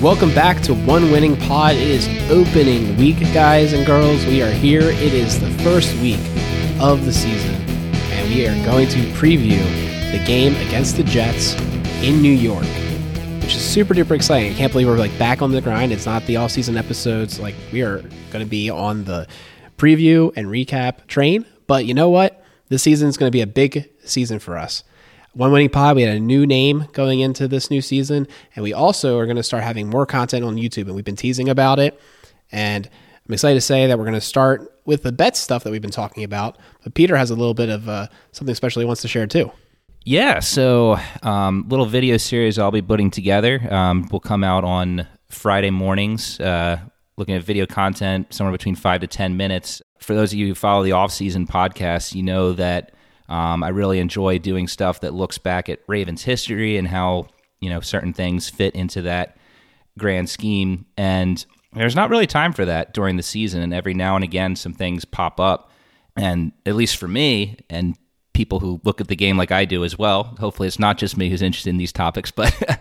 Welcome back to One Winning Pod. It is opening week, guys and girls. We are here. It is the first week of the season, and we are going to preview the game against the Jets in New York, which is super duper exciting. I can't believe we're like back on the grind. It's not the off season episodes. Like we are going to be on the preview and recap train. But you know what? This season is going to be a big season for us. One Winning Pod, we had a new name going into this new season, and we also are going to start having more content on YouTube, and we've been teasing about it. And I'm excited to say that we're going to start with the bet stuff that we've been talking about. But Peter has a little bit of uh, something special he wants to share too. Yeah, so um, little video series I'll be putting together um, will come out on Friday mornings. Uh, looking at video content somewhere between five to ten minutes. For those of you who follow the off-season podcast, you know that um, I really enjoy doing stuff that looks back at Ravens history and how you know certain things fit into that grand scheme. And there's not really time for that during the season. And every now and again, some things pop up. And at least for me and people who look at the game like I do as well, hopefully it's not just me who's interested in these topics, but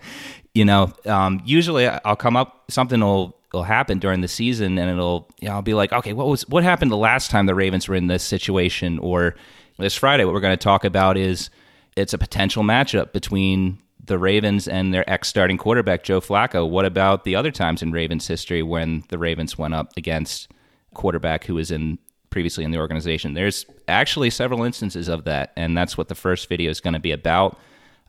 you know, um, usually I'll come up something will will happen during the season, and it'll you know, I'll be like, okay, what was what happened the last time the Ravens were in this situation, or this Friday, what we're going to talk about is it's a potential matchup between the Ravens and their ex starting quarterback, Joe Flacco. What about the other times in Ravens history when the Ravens went up against quarterback who was in previously in the organization? There's actually several instances of that, and that's what the first video is going to be about.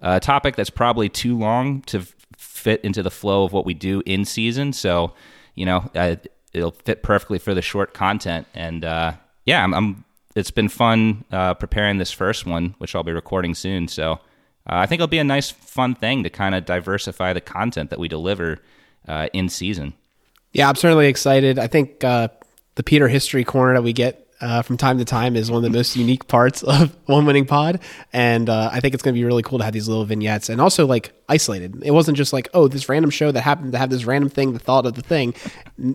A topic that's probably too long to fit into the flow of what we do in season. So, you know, uh, it'll fit perfectly for the short content. And uh, yeah, I'm, I'm it's been fun uh, preparing this first one, which I'll be recording soon. So uh, I think it'll be a nice, fun thing to kind of diversify the content that we deliver uh, in season. Yeah, I'm certainly excited. I think uh, the Peter history corner that we get uh, from time to time is one of the most unique parts of One Winning Pod, and uh, I think it's going to be really cool to have these little vignettes and also like isolated. It wasn't just like oh this random show that happened to have this random thing. The thought of the thing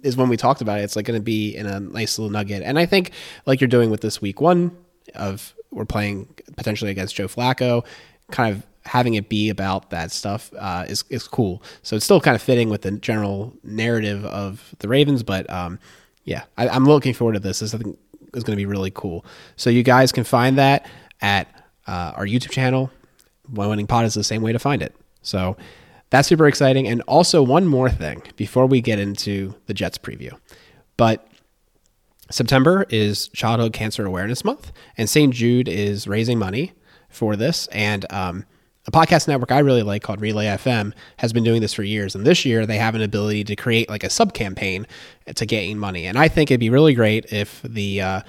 is when we talked about it. It's like going to be in a nice little nugget, and I think like you're doing with this week one of we're playing potentially against Joe Flacco, kind of having it be about that stuff uh, is is cool. So it's still kind of fitting with the general narrative of the Ravens, but um, yeah, I, am looking forward to this. This I think is going to be really cool. So you guys can find that at uh, our YouTube channel. One Winning Pod is the same way to find it. So that's super exciting. And also one more thing before we get into the Jets preview, but September is Childhood Cancer Awareness Month, and St. Jude is raising money for this. And um, a podcast network I really like called Relay FM has been doing this for years. And this year they have an ability to create like a sub campaign to gain money. And I think it'd be really great if the uh,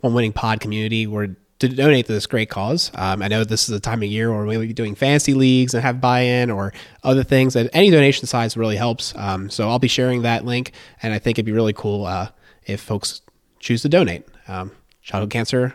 One Winning Pod community were to donate to this great cause. Um, I know this is a time of year where we'll be doing fancy leagues and have buy in or other things. And any donation size really helps. Um, so I'll be sharing that link. And I think it'd be really cool uh, if folks choose to donate. Um, childhood cancer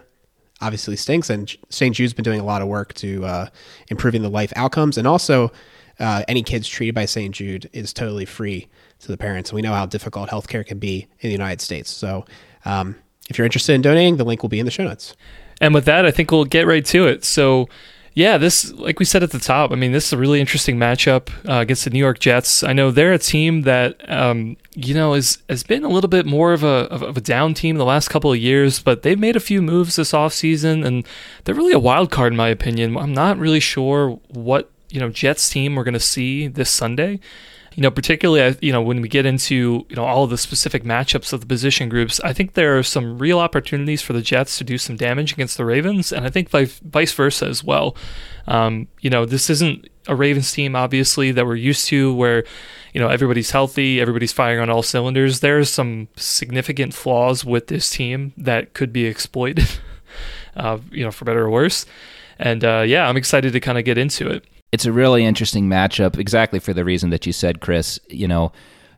obviously stinks. And St. Jude's been doing a lot of work to uh, improving the life outcomes. And also, uh, any kids treated by St. Jude is totally free to the parents. And we know how difficult healthcare can be in the United States. So um, if you're interested in donating, the link will be in the show notes. And with that, I think we'll get right to it. So yeah, this, like we said at the top, I mean, this is a really interesting matchup uh, against the New York Jets. I know they're a team that, um, you know, is, has been a little bit more of a, of a down team the last couple of years, but they've made a few moves this offseason, and they're really a wild card, in my opinion. I'm not really sure what, you know, Jets team we're going to see this Sunday you know, particularly you know when we get into you know all the specific matchups of the position groups, I think there are some real opportunities for the Jets to do some damage against the Ravens, and I think vice versa as well. Um, you know, this isn't a Ravens team obviously that we're used to, where you know everybody's healthy, everybody's firing on all cylinders. There's some significant flaws with this team that could be exploited, uh, you know, for better or worse. And uh, yeah, I'm excited to kind of get into it it's a really interesting matchup, exactly for the reason that you said, Chris. You know,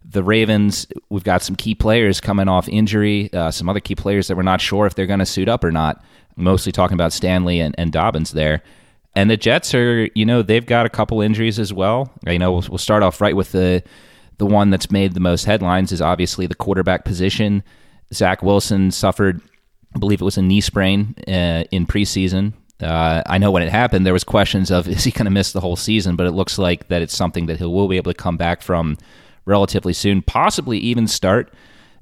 the Ravens, we've got some key players coming off injury, uh, some other key players that we're not sure if they're going to suit up or not. Mostly talking about Stanley and, and Dobbins there. And the Jets are, you know, they've got a couple injuries as well. You know, we'll, we'll start off right with the the one that's made the most headlines is obviously the quarterback position. Zach Wilson suffered, I believe it was a knee sprain uh, in preseason. Uh, I know when it happened, there was questions of is he going to miss the whole season, but it looks like that it's something that he will be able to come back from relatively soon, possibly even start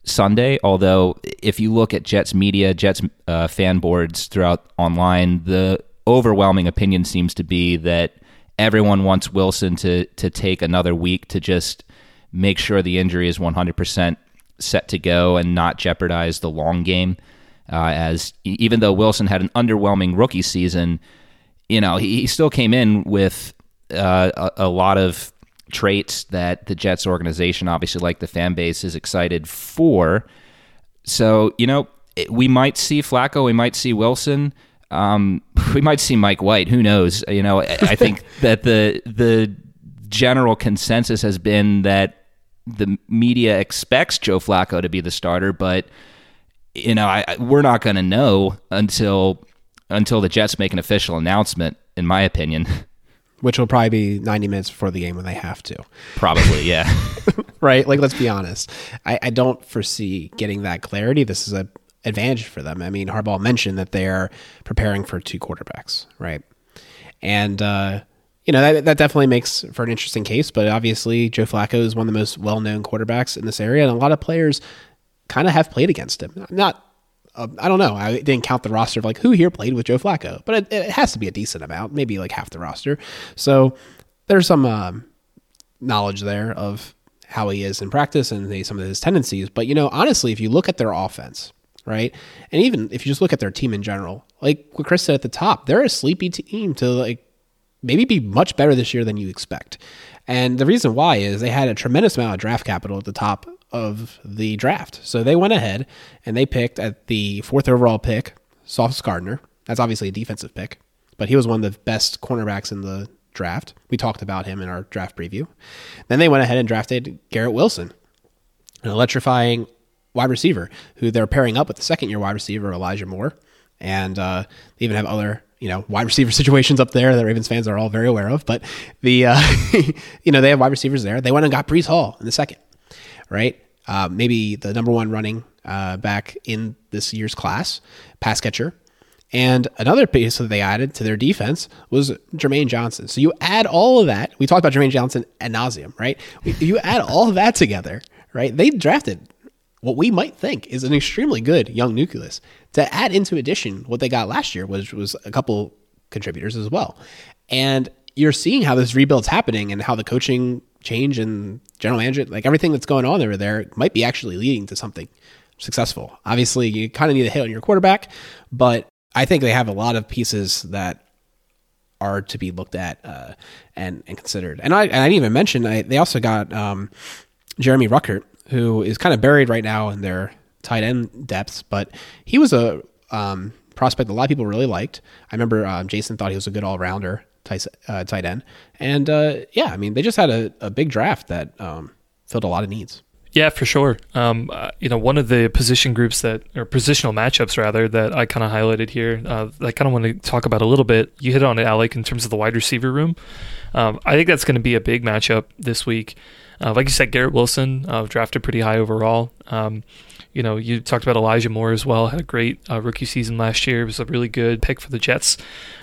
Sunday. Although, if you look at Jets media, Jets uh, fan boards throughout online, the overwhelming opinion seems to be that everyone wants Wilson to to take another week to just make sure the injury is 100% set to go and not jeopardize the long game. Uh, as even though Wilson had an underwhelming rookie season, you know he, he still came in with uh, a, a lot of traits that the Jets organization, obviously like the fan base, is excited for. So you know we might see Flacco, we might see Wilson. Um, we might see Mike White. Who knows? You know, I think that the the general consensus has been that the media expects Joe Flacco to be the starter, but you know, I, we're not going to know until until the Jets make an official announcement. In my opinion, which will probably be 90 minutes before the game when they have to. Probably, yeah. right? Like, let's be honest. I, I don't foresee getting that clarity. This is a advantage for them. I mean, Harbaugh mentioned that they're preparing for two quarterbacks, right? And uh, you know that that definitely makes for an interesting case. But obviously, Joe Flacco is one of the most well-known quarterbacks in this area, and a lot of players kind of have played against him. Not, uh, I don't know. I didn't count the roster of like who here played with Joe Flacco, but it, it has to be a decent amount, maybe like half the roster. So there's some um, knowledge there of how he is in practice and some of his tendencies. But you know, honestly, if you look at their offense right? And even if you just look at their team in general, like what Chris said at the top, they're a sleepy team to like maybe be much better this year than you expect. And the reason why is they had a tremendous amount of draft capital at the top of the draft. So they went ahead and they picked at the fourth overall pick, Sauce Gardner. That's obviously a defensive pick, but he was one of the best cornerbacks in the draft. We talked about him in our draft preview. Then they went ahead and drafted Garrett Wilson, an electrifying wide receiver who they're pairing up with the second year wide receiver Elijah Moore, and uh, they even have other you know wide receiver situations up there that Ravens fans are all very aware of. But the uh, you know they have wide receivers there. They went and got Breece Hall in the second, right? Uh, maybe the number one running uh, back in this year's class, pass catcher. And another piece that they added to their defense was Jermaine Johnson. So you add all of that. We talked about Jermaine Johnson ad nauseum, right? You add all of that together, right? They drafted what we might think is an extremely good young nucleus. To add into addition what they got last year was was a couple contributors as well. And you're seeing how this rebuild's happening and how the coaching change and general manager, like everything that's going on over there, might be actually leading to something successful. Obviously, you kind of need a hit on your quarterback, but I think they have a lot of pieces that are to be looked at uh, and and considered. And I and I didn't even mention I, they also got um, Jeremy Ruckert, who is kind of buried right now in their tight end depths, but he was a um, prospect a lot of people really liked. I remember um, Jason thought he was a good all rounder tight, uh, tight end. And uh, yeah, I mean, they just had a, a big draft that um, filled a lot of needs. Yeah, for sure. Um, uh, you know, one of the position groups that, or positional matchups rather, that I kind of highlighted here, uh, I kind of want to talk about a little bit. You hit on it, Alec, in terms of the wide receiver room. Um, I think that's going to be a big matchup this week. Uh, like you said, Garrett Wilson uh, drafted pretty high overall. Um, you know, you talked about Elijah Moore as well. Had a great uh, rookie season last year. It was a really good pick for the Jets.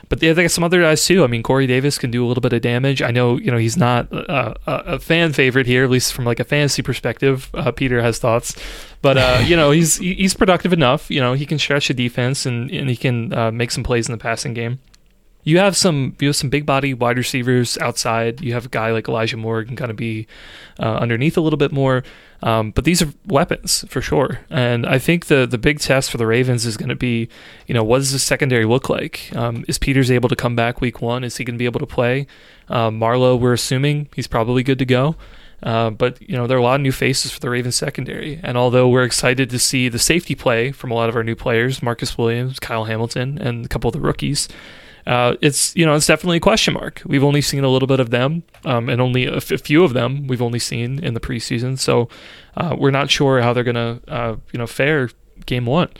But they got some other guys too. I mean, Corey Davis can do a little bit of damage. I know, you know, he's not a, a fan favorite here, at least from like a fantasy perspective. Uh, Peter has thoughts, but uh, you know, he's he's productive enough. You know, he can stretch the defense and and he can uh, make some plays in the passing game you have some you have some big body wide receivers outside. You have a guy like Elijah Moore can kind of be uh, underneath a little bit more. Um, but these are weapons for sure. And I think the the big test for the Ravens is going to be, you know, what does the secondary look like? Um, is Peters able to come back week one? Is he going to be able to play? Um, Marlon, we're assuming he's probably good to go. Uh, but you know there are a lot of new faces for the Ravens secondary, and although we're excited to see the safety play from a lot of our new players, Marcus Williams, Kyle Hamilton, and a couple of the rookies, uh, it's you know it's definitely a question mark. We've only seen a little bit of them, um, and only a, f- a few of them we've only seen in the preseason. So uh, we're not sure how they're gonna uh, you know fare game one.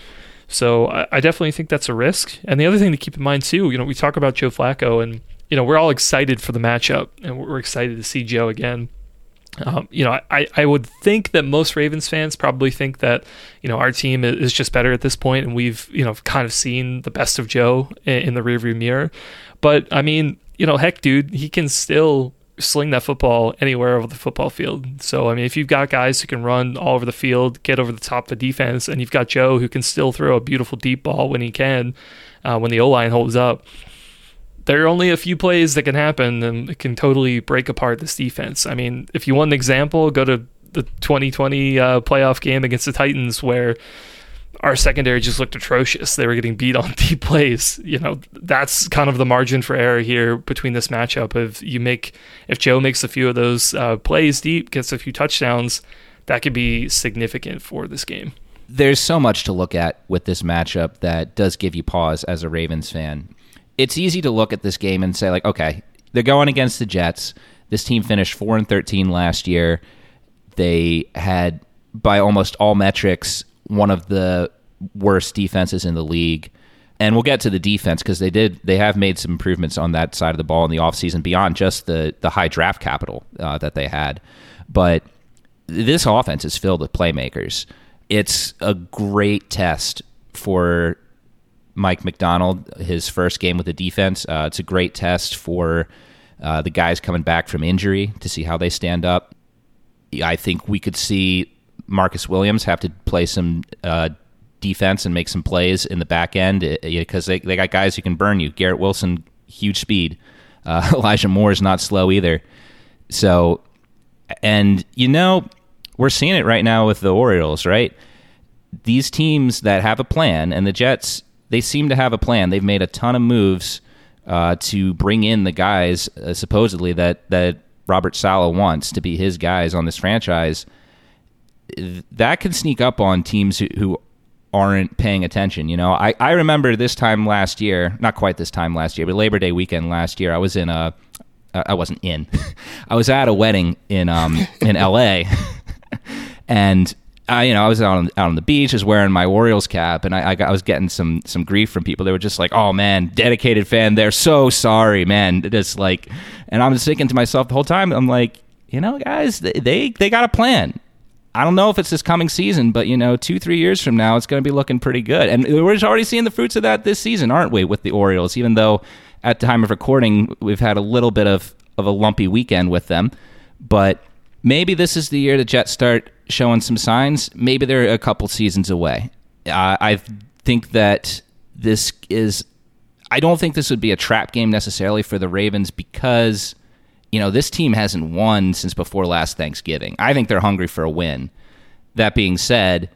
So I, I, definitely think that's a risk. And the other thing to keep in mind too, you know, we talk about Joe Flacco, and you know we're all excited for the matchup, and we're excited to see Joe again. Um, you know, I, I would think that most Ravens fans probably think that, you know, our team is just better at this point and we've, you know, kind of seen the best of Joe in, the rearview mirror. But I mean, you know, heck, dude, he can still sling that football anywhere over the football field. So I mean, if you've got guys who can run all over the field, get over the top of the defense, and you've got Joe who can still throw a beautiful deep ball when he can, uh, when the O line holds up. There are only a few plays that can happen and it can totally break apart this defense. I mean, if you want an example, go to the 2020 uh, playoff game against the Titans where our secondary just looked atrocious. They were getting beat on deep plays. You know, that's kind of the margin for error here between this matchup. If you make, if Joe makes a few of those uh, plays deep, gets a few touchdowns, that could be significant for this game. There's so much to look at with this matchup that does give you pause as a Ravens fan. It's easy to look at this game and say like, okay, they're going against the Jets. This team finished 4 and 13 last year. They had by almost all metrics one of the worst defenses in the league. And we'll get to the defense because they did they have made some improvements on that side of the ball in the offseason beyond just the the high draft capital uh, that they had. But this offense is filled with playmakers. It's a great test for Mike Macdonald his first game with the defense. Uh, it's a great test for uh, the guys coming back from injury to see how they stand up. I think we could see Marcus Williams have to play some uh, defense and make some plays in the back end because uh, they, they got guys who can burn you. Garrett Wilson, huge speed. Uh, Elijah Moore is not slow either. So, and you know, we're seeing it right now with the Orioles, right? These teams that have a plan, and the Jets, they seem to have a plan. They've made a ton of moves uh, to bring in the guys uh, supposedly that that Robert Saleh wants to be his guys on this franchise that can sneak up on teams who, who aren't paying attention. You know, I, I remember this time last year, not quite this time last year, but Labor Day weekend last year, I was in a, I wasn't in, I was at a wedding in um in L.A. and I, you know, I was out on, out on the beach, was wearing my Orioles cap, and I, I, got, I was getting some some grief from people. They were just like, "Oh man, dedicated fan, they're so sorry, man." Just like, and I'm just thinking to myself the whole time, I'm like, you know, guys, they they, they got a plan. I don't know if it's this coming season, but you know, two three years from now, it's going to be looking pretty good. And we're already seeing the fruits of that this season, aren't we? With the Orioles, even though at the time of recording, we've had a little bit of of a lumpy weekend with them, but maybe this is the year the Jets start showing some signs. Maybe they're a couple seasons away. Uh, I think that this is. I don't think this would be a trap game necessarily for the Ravens because you know, this team hasn't won since before last Thanksgiving. I think they're hungry for a win. That being said,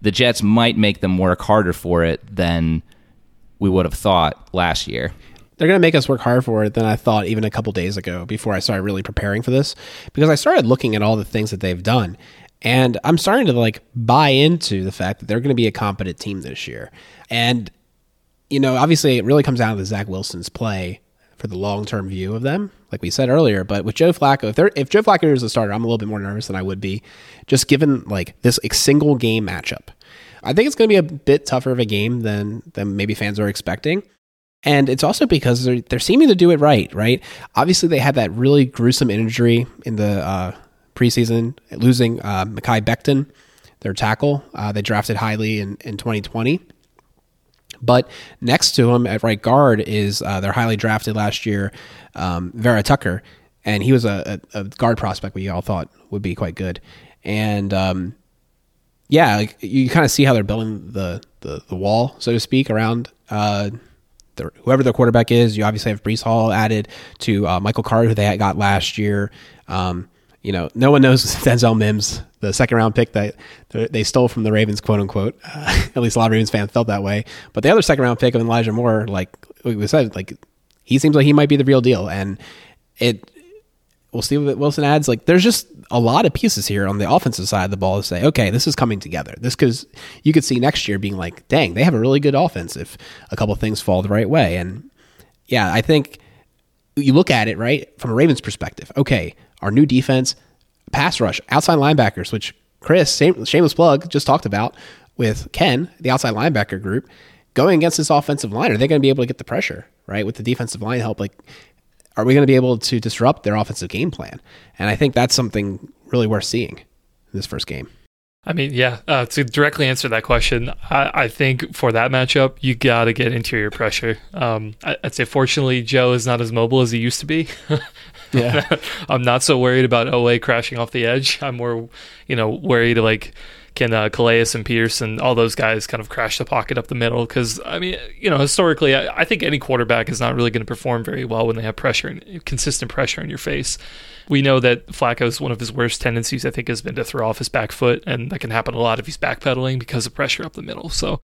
the Jets might make them work harder for it than we would have thought last year. They're going to make us work harder for it than I thought even a couple days ago before I started really preparing for this because I started looking at all the things that they've done and I'm starting to like buy into the fact that they're going to be a competent team this year. And you know, obviously it really comes down to Zach Wilson's play for the long term view of them, like we said earlier. But with Joe Flacco, if if Joe Flacco is a starter, I'm a little bit more nervous than I would be, just given like this single game matchup. I think it's going to be a bit tougher of a game than than maybe fans are expecting. And it's also because they're, they're seeming to do it right, right? Obviously, they had that really gruesome injury in the uh, preseason, losing uh, Mekhi Becton, their tackle. Uh, they drafted highly in, in 2020. But next to him at right guard is uh, their highly drafted last year, um, Vera Tucker, and he was a, a, a, guard prospect we all thought would be quite good. And um, yeah, like, you kind of see how they're building the, the, the wall, so to speak, around uh, the, whoever their quarterback is. You obviously have Breece Hall added to uh, Michael Carter, who they got last year. Um, you know, no one knows Denzel Mims, the second round pick that they stole from the Ravens, quote unquote. Uh, at least a lot of Ravens fans felt that way. But the other second round pick of Elijah Moore, like we said, like he seems like he might be the real deal. And it, we'll see what Wilson adds. Like there's just a lot of pieces here on the offensive side of the ball to say, okay, this is coming together. This because you could see next year being like, dang, they have a really good offense if a couple things fall the right way. And yeah, I think you look at it right from a Ravens perspective. Okay, our new defense, pass rush, outside linebackers, which Chris, shameless plug, just talked about with Ken, the outside linebacker group, going against this offensive line. Are they going to be able to get the pressure, right? With the defensive line help, like, are we going to be able to disrupt their offensive game plan? And I think that's something really worth seeing in this first game. I mean, yeah, uh, to directly answer that question, I, I think for that matchup, you got to get interior pressure. Um, I, would say, fortunately, Joe is not as mobile as he used to be. yeah. I'm not so worried about Oweh crashing off the edge. I'm more, you know, worried like, can uh, Calais and Pearson, all those guys kind of crash the pocket up the middle? Because, I mean, you know, historically, I, I think any quarterback is not really going to perform very well when they have pressure and consistent pressure in your face we know that Flacco's one of his worst tendencies, I think, has been to throw off his back foot, and that can happen a lot if he's backpedaling because of pressure up the middle. So,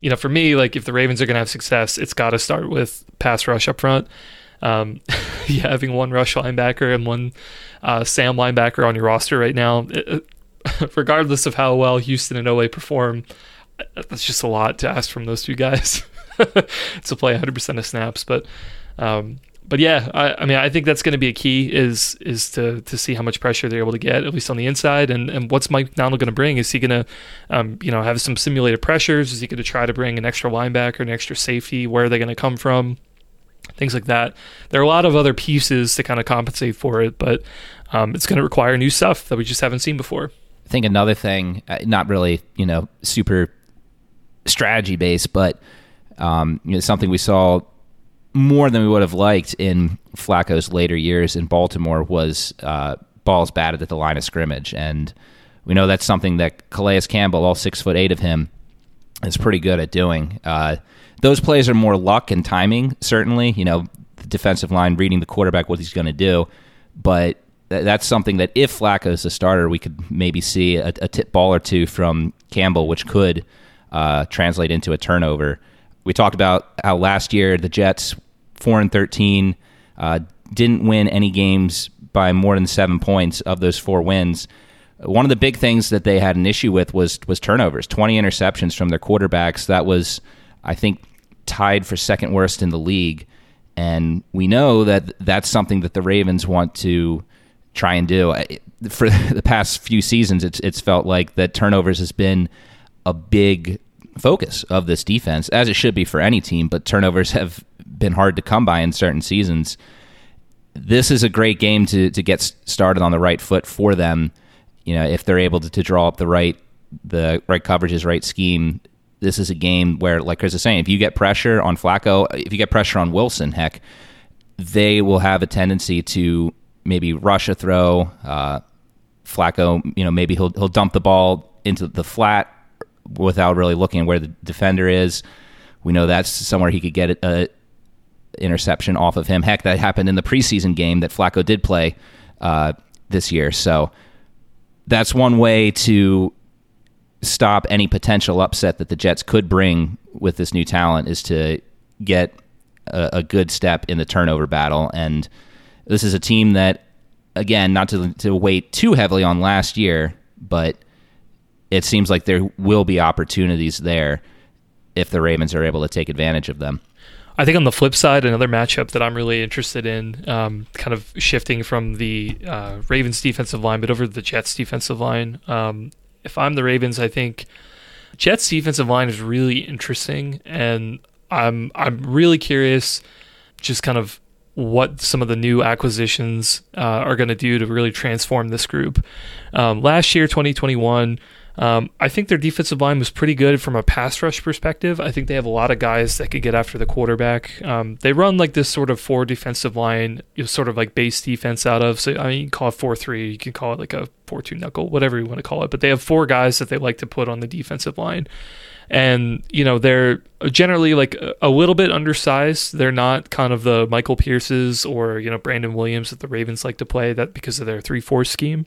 you know, for me, like if the Ravens are going to have success, it's got to start with pass rush up front. Um, yeah, having one rush linebacker and one uh, Sam linebacker on your roster right now, it, regardless of how well Houston and Oweh perform, that's just a lot to ask from those two guys to play 100% of snaps. But um, but yeah, I, I, mean, I think that's going to be a key is is to to see how much pressure they're able to get, at least on the inside, and and what's Mike Macdonald going to bring? Is he going to, um, you know, have some simulated pressures? Is he going to try to bring an extra linebacker, an extra safety? Where are they going to come from? Things like that. There are a lot of other pieces to kind of compensate for it, but um, it's going to require new stuff that we just haven't seen before. I think another thing, uh, not really, you know, super strategy based, but um, you know, something we saw more than we would have liked in Flacco's later years in Baltimore was uh, balls batted at the line of scrimmage, and we know that's something that Calais Campbell, all six foot eight of him, is pretty good at doing. Uh, those plays are more luck and timing, certainly. You know, the defensive line reading the quarterback what he's going to do, but that's something that if Flacco is a starter, we could maybe see a, a tip ball or two from Campbell, which could uh, translate into a turnover. We talked about how last year the Jets four and thirteen, uh, didn't win any games by more than seven points of those four wins. One of the big things that they had an issue with was was turnovers. Twenty interceptions from their quarterbacks. That was, I think, tied for second worst in the league. And we know that that's something that the Ravens want to try and do. For the past few seasons, it's it's felt like that turnovers has been a big focus of this defense, as it should be for any team. But turnovers have been hard to come by in certain seasons. This is a great game to to get started on the right foot for them. You know, if they're able to, to draw up the right the right coverages, right scheme. This is a game where, like Chris is saying, if you get pressure on Flacco, if you get pressure on Wilson, heck, they will have a tendency to maybe rush a throw. Uh, Flacco, you know, maybe he'll he'll dump the ball into the flat without really looking where the defender is. We know that's somewhere he could get a, interception off of him. Heck, that happened in the preseason game that Flacco did play uh, this year. So that's one way to stop any potential upset that the Jets could bring with this new talent is to get a, a good step in the turnover battle. And this is a team that, again, not to, to wait too heavily on last year, but it seems like there will be opportunities there if the Ravens are able to take advantage of them. I think on the flip side, another matchup that I'm really interested in, um, kind of shifting from the uh, Ravens defensive line, but over the Jets defensive line. Um, if I'm the Ravens, I think Jets defensive line is really interesting, and I'm I'm really curious, just kind of what some of the new acquisitions uh, are going to do to really transform this group. Um, last year, 2021 um, I think their defensive line was pretty good from a pass rush perspective. I think they have a lot of guys that could get after the quarterback. Um, they run like this sort of four defensive line, you know, sort of like base defense out of. So I mean, you can call it four three, you can call it like a four two knuckle, whatever you want to call it. But they have four guys that they like to put on the defensive line, and you know they're generally like a little bit undersized. They're not kind of the Michael Pierces or you know Brandon Williams that the Ravens like to play that because of their three four scheme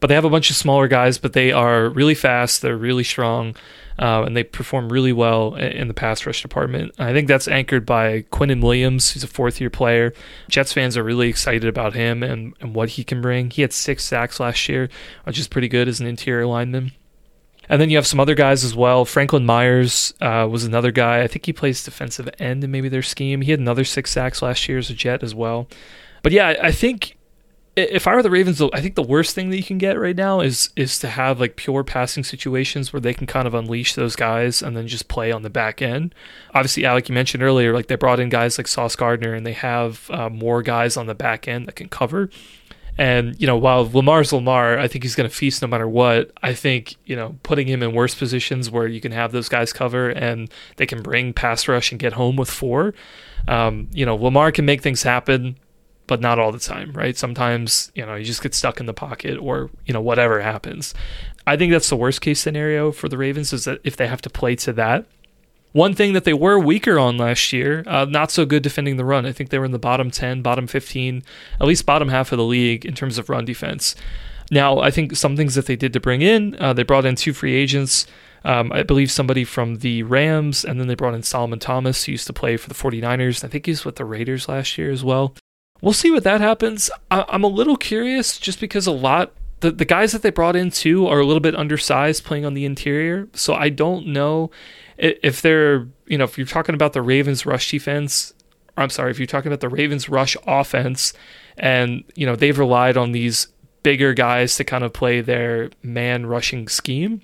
but they have a bunch of smaller guys, but they are really fast. They're really strong, uh, and they perform really well in the pass rush department. I think that's anchored by Quinnen Williams. He's a fourth year player. Jets fans are really excited about him and, and what he can bring. He had six sacks last year, which is pretty good as an interior lineman. And then you have some other guys as well. Franklin Myers uh, was another guy. I think he plays defensive end in maybe their scheme. He had another six sacks last year as a Jet as well. But yeah, I think if I were the Ravens, I think the worst thing that you can get right now is is to have like pure passing situations where they can kind of unleash those guys and then just play on the back end. Obviously, Alec, you mentioned earlier, like they brought in guys like Sauce Gardner and they have uh, more guys on the back end that can cover. And, you know, while Lamar's Lamar, I think he's going to feast no matter what. I think, you know, putting him in worse positions where you can have those guys cover and they can bring pass rush and get home with four. Um, you know, Lamar can make things happen, but not all the time, right? Sometimes, you know, you just get stuck in the pocket or, you know, whatever happens. I think that's the worst case scenario for the Ravens is that if they have to play to that. One thing that they were weaker on last year, uh, not so good defending the run. I think they were in the bottom 10, bottom 15, at least bottom half of the league in terms of run defense. Now, I think some things that they did to bring in, uh, they brought in two free agents. Um, I believe somebody from the Rams, and then they brought in Solomon Thomas, who used to play for the 49ers. I think he was with the Raiders last year as well. We'll see what that happens. I- I'm a little curious just because a lot the, the guys that they brought in too are a little bit undersized playing on the interior. So I don't know if they're, you know, if you're talking about the Ravens rush defense, I'm sorry, if you're talking about the Ravens rush offense and, you know, they've relied on these bigger guys to kind of play their man rushing scheme.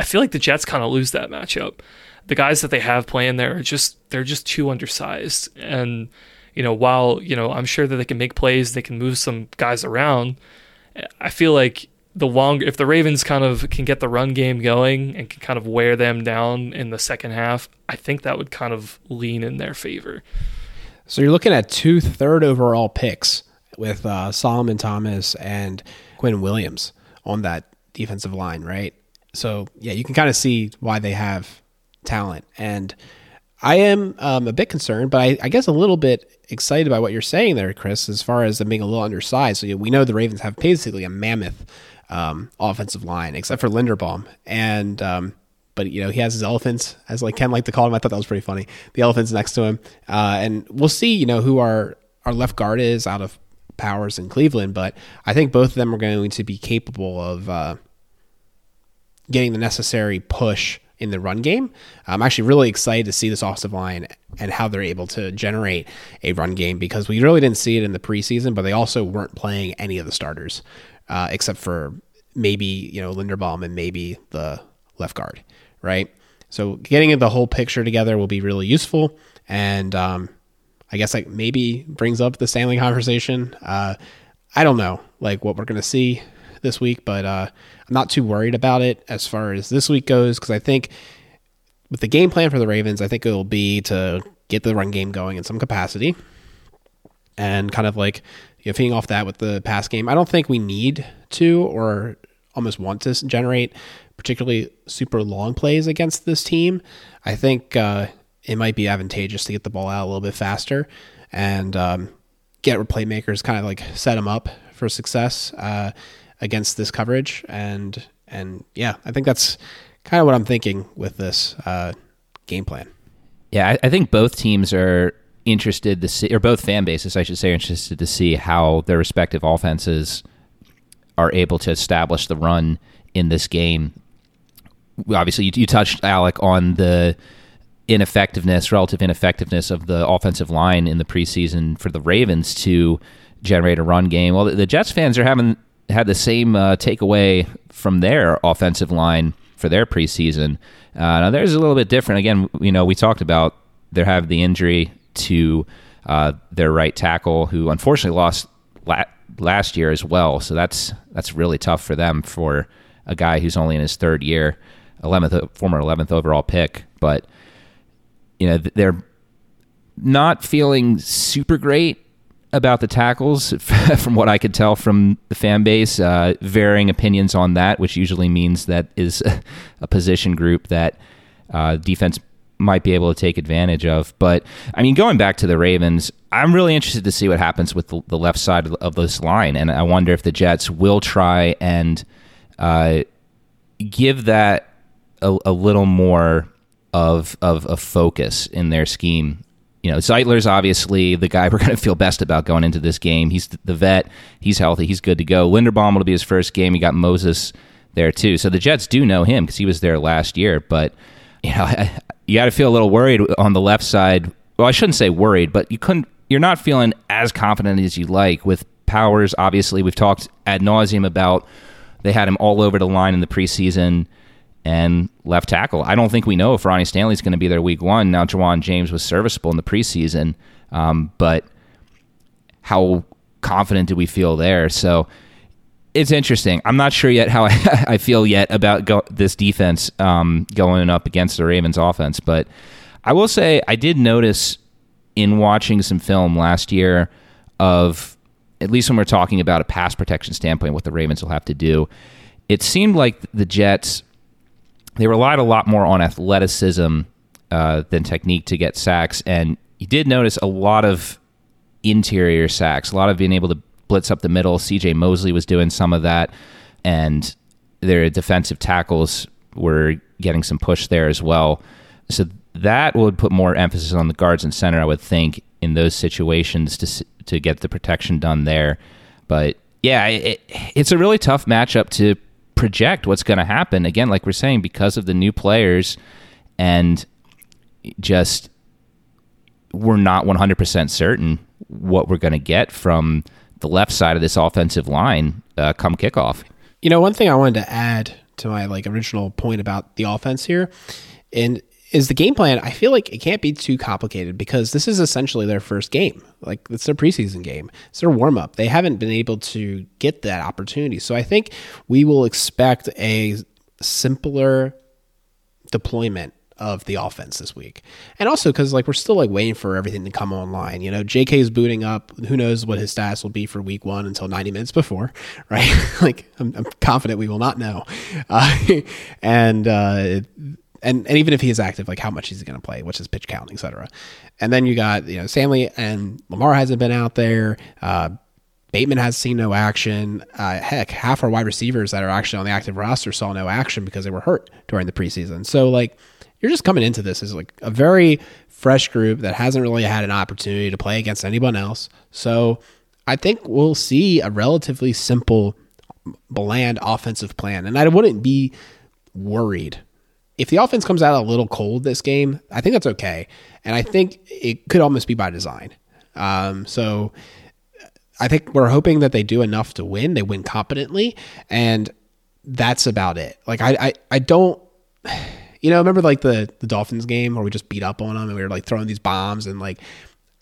I feel like the Jets kind of lose that matchup. The guys that they have playing there are just they're just too undersized. And, you know, while, you know, I'm sure that they can make plays, they can move some guys around, I feel like the longer if the Ravens kind of can get the run game going and can kind of wear them down in the second half, I think that would kind of lean in their favor. So you're looking at two third overall picks with uh, Solomon Thomas and Quinn Williams on that defensive line, right? So yeah, you can kind of see why they have talent, and I am um, a bit concerned, but I, I, guess a little bit excited by what you're saying there, Chris, as far as them being a little undersized. So we know the Ravens have basically a mammoth um, offensive line, except for Linderbaum, and um, but you know he has his elephants, as like Ken liked to call him. I thought that was pretty funny. The elephants next to him, uh, and we'll see. You know who our our left guard is out of Powers in Cleveland, but I think both of them are going to be capable of uh, getting the necessary push in the run game. I'm actually really excited to see this offensive line and how they're able to generate a run game because we really didn't see it in the preseason, but they also weren't playing any of the starters uh, except for maybe you know Linderbaum and maybe the left guard, right? So getting the whole picture together will be really useful, and um, I guess like maybe brings up the Stanley conversation. Uh, I don't know like what we're gonna see this week, but uh, I'm not too worried about it as far as this week goes because I think with the game plan for the Ravens, I think it will be to get the run game going in some capacity and kind of like you know, feeding off that with the pass game. I don't think we need to or almost want to generate particularly super long plays against this team. I think uh, it might be advantageous to get the ball out a little bit faster and um, get playmakers kind of like set them up for success. Uh, against this coverage, and and yeah, I think that's kind of what I'm thinking with this uh, game plan. Yeah, I, I, think both teams are interested to see, or both fan bases, I should say, interested to see how their respective offenses are able to establish the run in this game. Obviously, you, you touched Alec on the ineffectiveness, relative ineffectiveness of the offensive line in the preseason for the Ravens to generate a run game. Well, the Jets fans are having had the same uh, takeaway from their offensive line for their preseason. Uh, now theirs is a little bit different. Again, you know, we talked about they have the injury to uh, their right tackle, who unfortunately lost la- last year as well. So that's that's really tough for them for a guy who's only in his third year, eleventh former eleventh overall pick. But you know they're not feeling super great about the tackles, from what I could tell from the fan base. Uh, varying opinions on that, which usually means that is a position group that uh, defense might be able to take advantage of. But I mean, going back to the Ravens, I'm really interested to see what happens with the, the left side of, of, this line, and I wonder if the Jets will try and uh, give that a, a little more of of a focus in their scheme you know, Zeitler's obviously the guy we're going to feel best about going into this game. He's the vet. He's healthy. He's good to go. Linderbaum will be his first game. He got Moses there too. So the Jets do know him because he was there last year. But you know, you got to feel a little worried on the left side. Well, I shouldn't say worried, but you couldn't. You're not feeling as confident as you like with Powers. Obviously, we've talked ad nauseum about they had him all over the line in the preseason and left tackle. I don't think we know if Ronnie Stanley's going to be there week one. Now, Ja'Wuan James was serviceable in the preseason, um, but how confident do we feel there? So it's interesting. I'm not sure yet how I, I feel yet about go, this defense um, going up against the Ravens offense, but I will say I did notice in watching some film last year of at least when we're talking about a pass protection standpoint, what the Ravens will have to do. It seemed like the Jets they relied a lot more on athleticism uh, than technique to get sacks, and you did notice a lot of interior sacks, a lot of being able to blitz up the middle. C.J. Mosley was doing some of that, and their defensive tackles were getting some push there as well. So that would put more emphasis on the guards and center, I would think, in those situations to to get the protection done there. But yeah, it, it's a really tough matchup to project what's going to happen. Again, like we're saying, because of the new players and just we're not 100% certain what we're going to get from the left side of this offensive line uh, come kickoff. You know, one thing I wanted to add to my like original point about the offense here, and is the game plan. I feel like it can't be too complicated because this is essentially their first game. Like it's their preseason game. It's their warm up. They haven't been able to get that opportunity. So I think we will expect a simpler deployment of the offense this week. And also because like we're still like waiting for everything to come online. You know, JK is booting up. Who knows what his stats will be for week one until 90 minutes before, right? like I'm, I'm, confident we will not know. Uh, and uh, and and even if he is active, like how much he's going to play, what's his pitch count, etc. And then you got you know Stanley and Lamar hasn't been out there. Uh, Bateman has seen no action. Uh, heck, half our wide receivers that are actually on the active roster saw no action because they were hurt during the preseason. So like you're just coming into this as like a very fresh group that hasn't really had an opportunity to play against anyone else. So I think we'll see a relatively simple, bland offensive plan, and I wouldn't be worried if the offense comes out a little cold this game. I think that's okay, and I think it could almost be by design. Um, so I think we're hoping that they do enough to win. They win competently, and that's about it. Like I, I, I don't you know, remember like the the Dolphins game where we just beat up on them and we were like throwing these bombs and like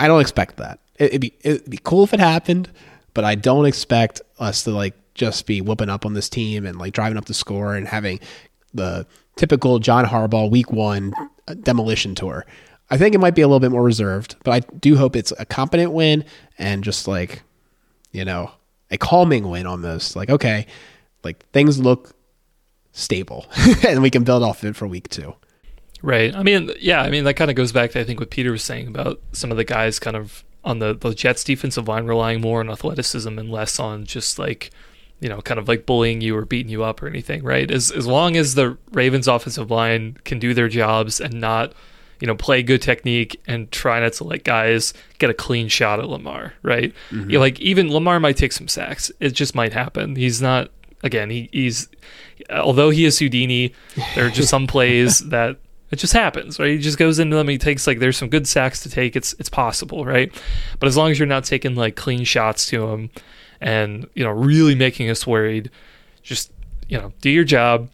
I don't expect that. It, would be it'd be cool if it happened, but I don't expect us to like just be whooping up on this team and like driving up the score and having the typical John Harbaugh week one uh, demolition tour. I think it might be a little bit more reserved, but I do hope it's a competent win and just like, you know, a calming win almost. Like, okay, like things look stable and we can build off of it for week two. Right. I mean, yeah, I mean, that kind of goes back to, I think, what Peter was saying about some of the guys kind of on the, the Jets defensive line relying more on athleticism and less on just like, you know, kind of like bullying you or beating you up or anything, right? As, as long as the Ravens offensive line can do their jobs and not, you know, play good technique and try not to let guys get a clean shot at Lamar, right? Mm-hmm. You know, like even Lamar might take some sacks. It just might happen. He's not again, he, he's although he is Houdini, there are just some plays that it just happens, right? He just goes into them. He takes like there's some good sacks to take. It's it's possible, right? But as long as you're not taking like clean shots to him, and you know really making us worried, just you know do your job,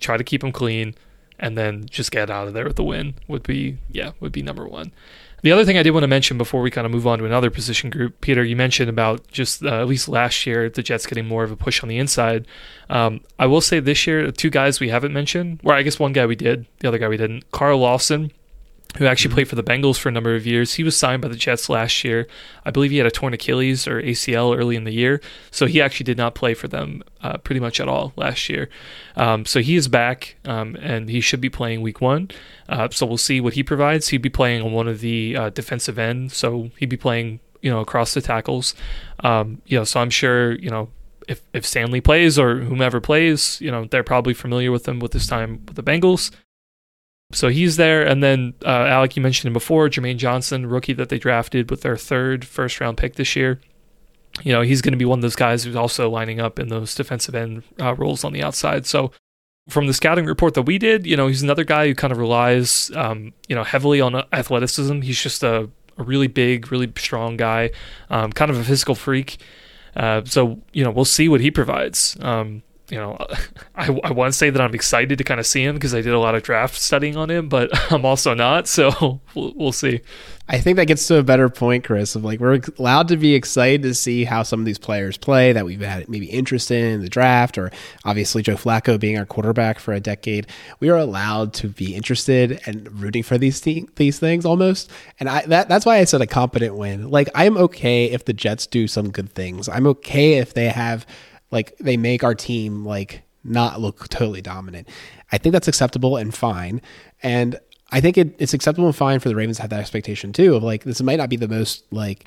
try to keep them clean, and then just get out of there with the win would be yeah would be number one. The other thing I did want to mention before we kind of move on to another position group, Peter, you mentioned about just uh, at least last year the Jets getting more of a push on the inside. Um, I will say this year, two guys we haven't mentioned, or I guess one guy we did, the other guy we didn't. Carl Lawson who actually mm-hmm. played for the Bengals for a number of years. He was signed by the Jets last year. I believe he had a torn Achilles or ACL early in the year, so he actually did not play for them uh, pretty much at all last year. Um, so he is back, um, and he should be playing Week One. Uh, so we'll see what he provides. He'd be playing on one of the uh, defensive end, so he'd be playing you know across the tackles. Um, you know, so I'm sure you know if if Stanley plays or whomever plays, you know, they're probably familiar with him with his time with the Bengals. So he's there, and then uh, Alec, you mentioned him before, Jermaine Johnson, rookie that they drafted with their third first round pick this year. You know, he's going to be one of those guys who's also lining up in those defensive end uh, roles on the outside. So from the scouting report that we did, you know, he's another guy who kind of relies, um, you know, heavily on athleticism. He's just a, a really big, really strong guy, um, kind of a physical freak. Uh, so you know, we'll see what he provides. Um, you know, I, I want to say that I'm excited to kind of see him because I did a lot of draft studying on him, but I'm also not. So we'll, we'll see. I think that gets to a better point, Chris, of like we're allowed to be excited to see how some of these players play that we've had maybe interest in the draft, or obviously Joe Flacco being our quarterback for a decade. We are allowed to be interested and rooting for these th- these things almost, and I that that's why I said a competent win. Like I'm okay if the Jets do some good things. I'm okay if they have like they make our team like not look totally dominant. I think that's acceptable and fine. And I think it, it's acceptable and fine for the Ravens to have that expectation too of like this might not be the most like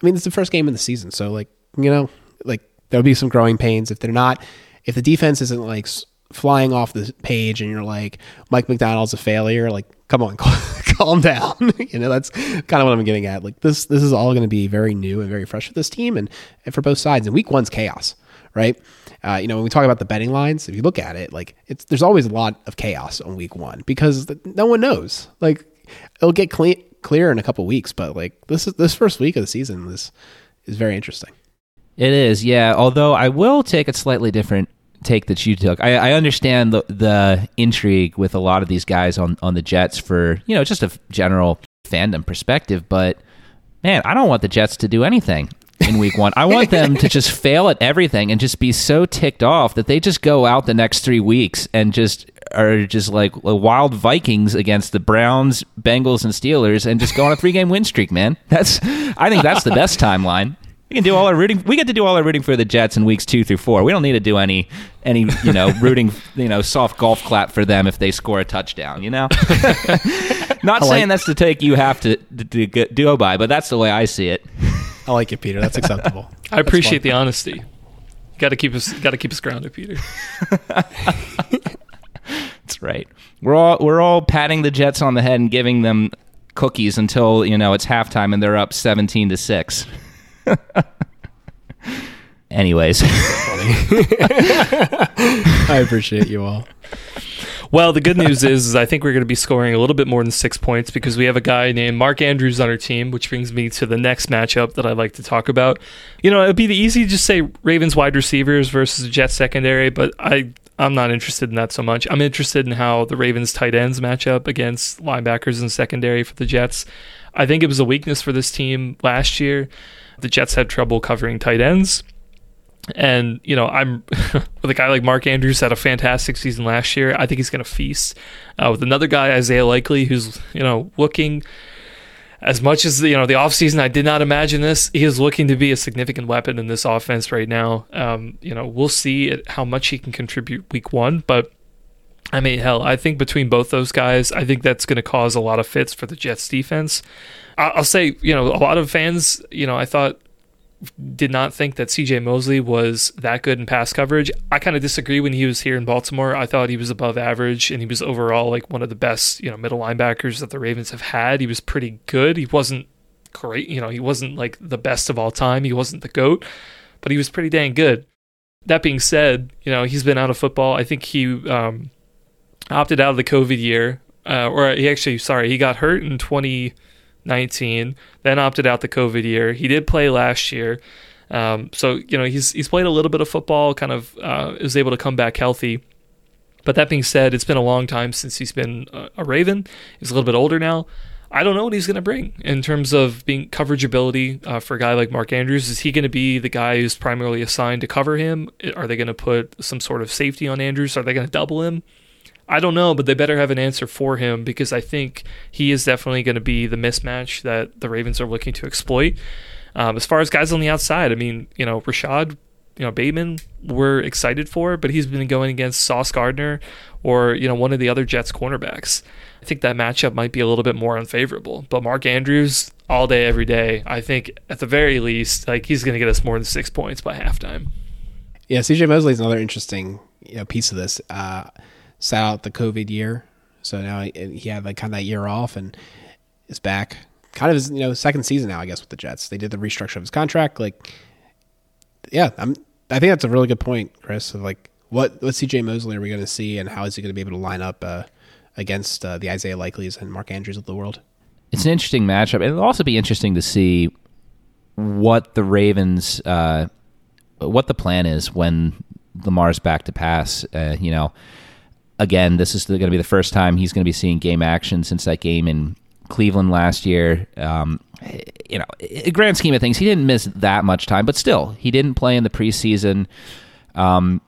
I mean it's the first game in the season so like you know like there'll be some growing pains. If they're not if the defense isn't like flying off the page and you're like Mike Macdonald's a failure like come on calm down. You know that's kind of what I'm getting at. Like this this is all going to be very new and very fresh for this team and, and for both sides. And week one's chaos right uh, you know, when we talk about the betting lines, if you look at it, like it's there's always a lot of chaos on week one because no one knows. Like it'll get clean, clear in a couple weeks, but like this is this first week of the season is is very interesting. It is, yeah. Although I will take a slightly different take that you took. I, I understand the the intrigue with a lot of these guys on on the Jets for you know just a general fandom perspective, but man, I don't want the Jets to do anything in week one. I want them to just fail at everything and just be so ticked off that they just go out the next three weeks and just are just like wild Vikings against the Browns, Bengals, and Steelers and just go on a three game win streak, man. That's I think that's the best timeline. We can do all our rooting. We get to do all our rooting for the Jets in weeks two through four. We don't need to do any any you know rooting you know soft golf clap for them if they score a touchdown. You know, not like, saying that's the take you have to, to, to go by, but that's the way I see it. I like it, Peter. That's acceptable. I appreciate the honesty. Got to keep us. Got to keep us grounded, Peter. That's right. We're all we're all patting the Jets on the head and giving them cookies until you know it's halftime and they're up seventeen to six. Anyways, I appreciate you all. Well, the good news is, is I think we're going to be scoring a little bit more than six points because we have a guy named Mark Andrews on our team, which brings me to the next matchup that I'd like to talk about. You know, it'd be easy to just say Ravens wide receivers versus the Jets secondary, but I I'm not interested in that so much. I'm interested in how the Ravens tight ends match up against linebackers and secondary for the Jets. I think it was a weakness for this team last year. The Jets had trouble covering tight ends. And, you know, I'm with a guy like Mark Andrews had a fantastic season last year. I think he's going to feast. Uh, with another guy, Isaiah Likely, who's, you know, looking as much as, you know, the offseason, I did not imagine this. He is looking to be a significant weapon in this offense right now. Um, you know, we'll see how much he can contribute week one. But, I mean, hell, I think between both those guys, I think that's going to cause a lot of fits for the Jets defense. I'll say, you know, a lot of fans, you know, I thought did not think that CJ Mosley was that good in pass coverage. I kind of disagree when he was here in Baltimore. I thought he was above average and he was overall like one of the best, you know, middle linebackers that the Ravens have had. He was pretty good. He wasn't great, you know, he wasn't like the best of all time. He wasn't the GOAT, but he was pretty dang good. That being said, you know, he's been out of football. I think he um, opted out of the COVID year, uh, or he actually, sorry, he got hurt in 20- 19, then opted out the COVID year. He did play last year. Um, so, you know, he's, he's played a little bit of football, kind of uh, is able to come back healthy. But that being said, it's been a long time since he's been a Raven. He's a little bit older now. I don't know what he's going to bring in terms of being coverage ability uh, for a guy like Mark Andrews. Is he going to be the guy who's primarily assigned to cover him? Are they going to put some sort of safety on Andrews? Are they going to double him? I don't know, but they better have an answer for him because I think he is definitely going to be the mismatch that the Ravens are looking to exploit. Um, as far as guys on the outside, I mean, you know, Rashod, you know, Bateman, we're excited for, but he's been going against Sauce Gardner or, you know, one of the other Jets cornerbacks. I think that matchup might be a little bit more unfavorable. But Mark Andrews, all day, every day, I think at the very least, like he's going to get us more than six points by halftime. Yeah, CJ Mosley is another interesting you know, piece of this. Uh, sat out the COVID year, so now he, had like kind of that year off and is back. Kind of his you know second season now, I guess, with the Jets. They did the restructure of his contract. Like, yeah, I'm. I think that's a really good point, Chris. Of like, what what CJ Mosley are we going to see, and how is he going to be able to line up uh, against uh, the Isaiah Likely's and Mark Andrews of the world? It's an interesting matchup. It'll also be interesting to see what the Ravens, uh, what the plan is when Lamar's back to pass. Uh, you know, again, this is going to be the first time he's going to be seeing game action since that game in Cleveland last year. Um, you know, grand scheme of things, he didn't miss that much time, but still, he didn't play in the preseason. Um,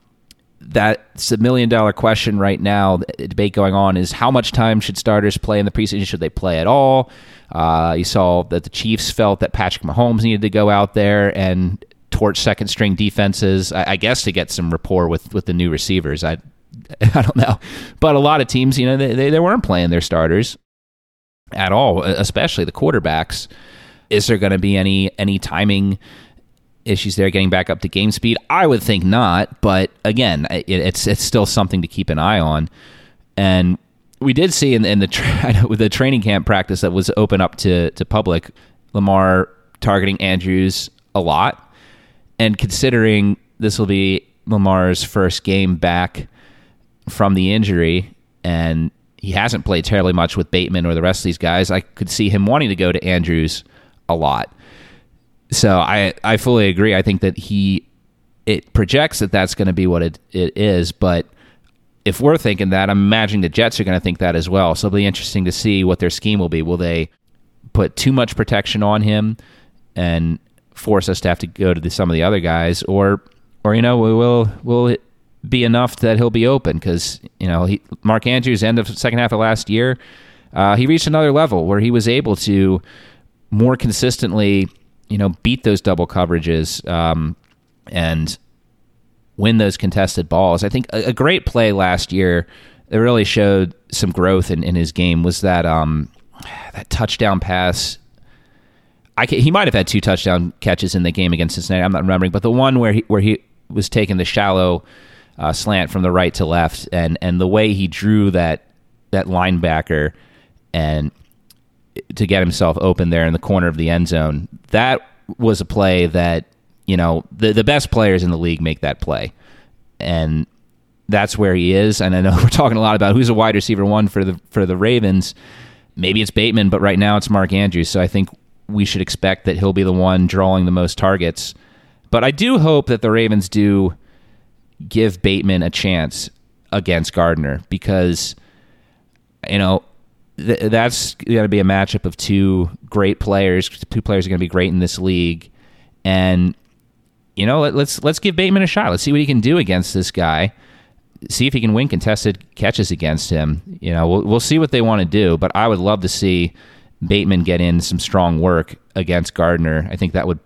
that's a million dollar question right now. The debate going on is how much time should starters play in the preseason? Should they play at all? Uh, you saw that the Chiefs felt that Patrick Mahomes needed to go out there and torch second string defenses, I, I guess, to get some rapport with, with the new receivers. I I don't know, but a lot of teams, you know, they, they, weren't playing their starters at all, especially the quarterbacks. Is there going to be any any timing issues there getting back up to game speed? I would think not, but again, it, it's it's still something to keep an eye on. And we did see in, in the tra- with the training camp practice that was open up to to public, Lamar targeting Andrews a lot, and considering this will be Lamar's first game back from the injury, and he hasn't played terribly much with Bateman or the rest of these guys. I could see him wanting to go to Andrews a lot. So I I fully agree. I think that he it projects that that's going to be what it, it is, but if we're thinking that, I'm imagining the Jets are going to think that as well. So it'll be interesting to see what their scheme will be. Will they put too much protection on him and force us to have to go to the, some of the other guys, or or you know we will will be enough that he'll be open because you know he, Mark Andrews end of second half of last year uh, he reached another level where he was able to more consistently you know beat those double coverages um, and win those contested balls. I think a, a, great play last year that really showed some growth in, in his game was that um, that touchdown pass. I can, he might have had two touchdown catches in the game against Cincinnati. I'm not remembering, but the one where he where he was taking the shallow uh, slant from the right to left, and and the way he drew that that linebacker and to get himself open there in the corner of the end zone, that was a play that you know the the best players in the league make that play, and that's where he is. And I know we're talking a lot about who's a wide receiver one for the for the Ravens. Maybe it's Bateman, but right now it's Mark Andrews. So I think we should expect that he'll be the one drawing the most targets. But I do hope that the Ravens do give Bateman a chance against Gardner because you know th- that's going to be a matchup of two great players. Two players are going to be great in this league, and you know let, let's let's give Bateman a shot. Let's see what he can do against this guy. See if he can win contested catches against him. You know, we'll, we'll see what they want to do, but I would love to see Bateman get in some strong work against Gardner. I think that would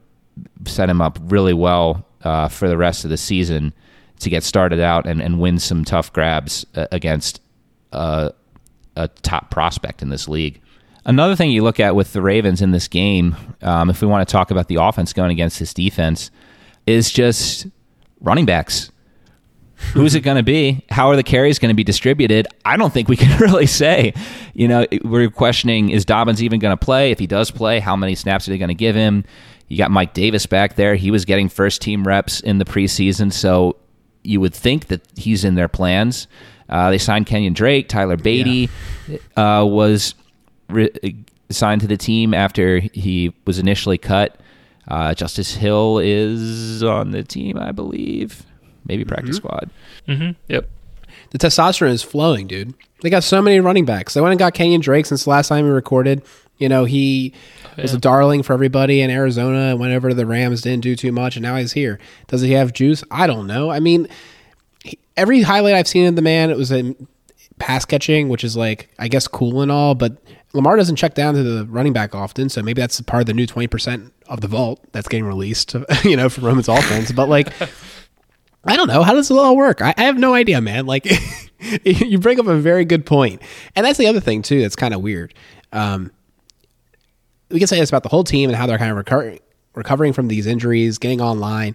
set him up really well uh, for the rest of the season to get started out and, and win some tough grabs uh, against uh, a top prospect in this league. Another thing you look at with the Ravens in this game, um, if we want to talk about the offense going against this defense, is just running backs. Who's it going to be? How are the carries going to be distributed? I don't think we can really say. You know, we're questioning is Dobbins even going to play? If he does play, how many snaps are they going to give him? You got Mike Davis back there. He was getting first team reps in the preseason, so you would think that he's in their plans. Uh, they signed Kenyon Drake. Tyler Badie yeah. uh, was re- signed to the team after he was initially cut. Uh, Justice Hill is on the team, I believe. Maybe practice mm-hmm. squad. Mm-hmm. Yep. The testosterone is flowing, dude. They got so many running backs. They went and got Kenyon Drake since the last time we recorded. You know, he yeah. was a darling for everybody in Arizona and went over to the Rams, didn't do too much, and now he's here. Does he have juice? I don't know. I mean, he, every highlight I've seen of the man, it was a pass catching, which is like, I guess, cool and all, but Lamar doesn't check down to the running back often, so maybe that's part of the new 20% of the vault that's getting released, you know, from Roman's offense. But like, I don't know. How does it all work? I, I have no idea, man. Like, you bring up a very good point. And that's the other thing, too, that's kind of weird. Um, we can say this about the whole team and how they're kind of recovering, recovering from these injuries, getting online.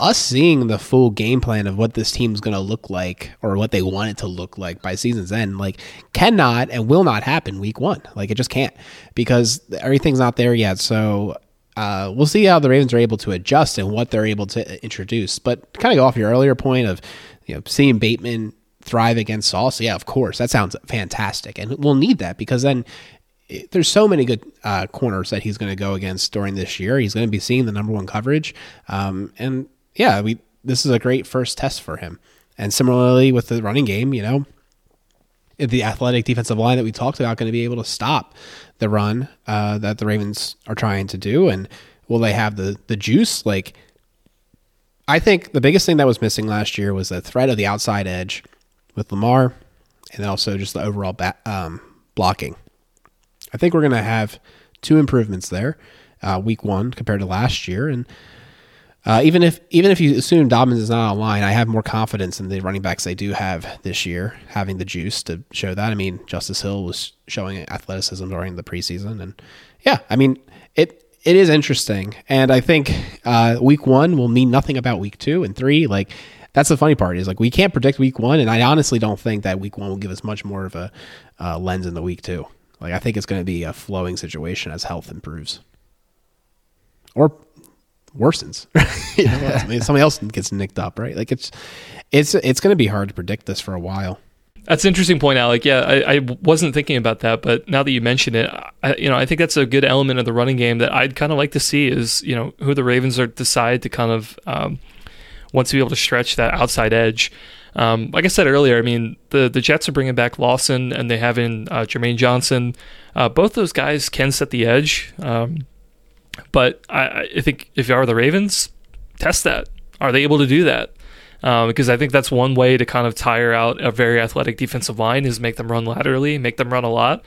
Us seeing the full game plan of what this team's going to look like or what they want it to look like by season's end, like, cannot and will not happen week one. Like, it just can't because everything's not there yet. So, uh, we'll see how the Ravens are able to adjust and what they're able to introduce. But kind of go off your earlier point of you know seeing Bateman thrive against Sauce, yeah, of course, that sounds fantastic, and we'll need that because then there's so many good uh, corners that he's going to go against during this year. He's going to be seeing the number one coverage, um, and yeah, we this is a great first test for him. And similarly with the running game, you know, the athletic defensive line that we talked about going to be able to stop the run uh, that the Ravens are trying to do, and will they have the the juice? Like, I think the biggest thing that was missing last year was the threat of the outside edge with Lamar, and also just the overall um, blocking. I think we're going to have two improvements there, uh, week one compared to last year, and uh, even if even if you assume Dobbins is not online, I have more confidence in the running backs they do have this year, having the juice to show that. I mean, Justice Hill was showing athleticism during the preseason, and yeah, I mean it. It is interesting, and I think uh, week one will mean nothing about week two and three. Like that's the funny part is like we can't predict week one, and I honestly don't think that week one will give us much more of a uh, lens in the week two. Like I think it's going to be a flowing situation as health improves, or worsens. you know, I mean, somebody else gets nicked up, right? Like it's it's it's going to be hard to predict this for a while. That's an interesting point, Alec. Yeah, I, I, wasn't thinking about that, but now that you mention it, I, you know, I think that's a good element of the running game that I'd kind of like to see is you know who the Ravens are decide to kind of um, want to be able to stretch that outside edge. Um, like I said earlier, I mean the the Jets are bringing back Lawson and they have in uh, Jermaine Johnson. Uh, both those guys can set the edge. Um, but I, I think if you are the Ravens, test that. Are they able to do that? Uh, because I think that's one way to kind of tire out a very athletic defensive line is make them run laterally, make them run a lot,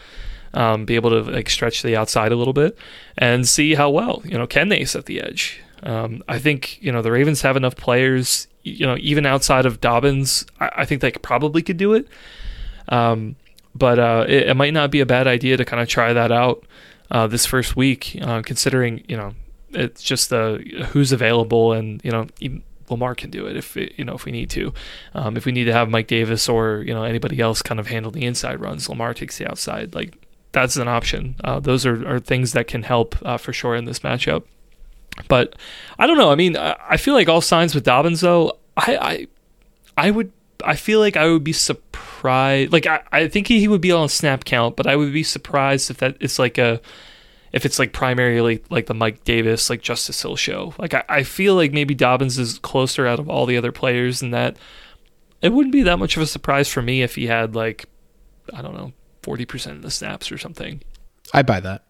um, be able to like stretch the outside a little bit, and see how well you know can they set the edge. Um, I think you know the Ravens have enough players, you know, even outside of Dobbins, I, I think they probably could do it. Um, but uh, it, it, might not be a bad idea to kind of try that out uh, this first week, uh, considering you know it's just the who's available and you know. Lamar can do it if it, you know if we need to. Um, if we need to have Mike Davis or you know anybody else kind of handle the inside runs, Lamar takes the outside. Like that's an option. Uh, those are, are things that can help uh, for sure in this matchup. But I don't know. I mean, I feel like all signs with Dobbins though. I I, I would. I feel like I would be surprised. Like I, I think he he would be on snap count, but I would be surprised if that it's like a if it's like primarily like the Mike Davis, like Justice Hill show. Like I, I feel like maybe Dobbins is closer out of all the other players and that it wouldn't be that much of a surprise for me if he had like I don't know, forty percent of the snaps or something. I buy that.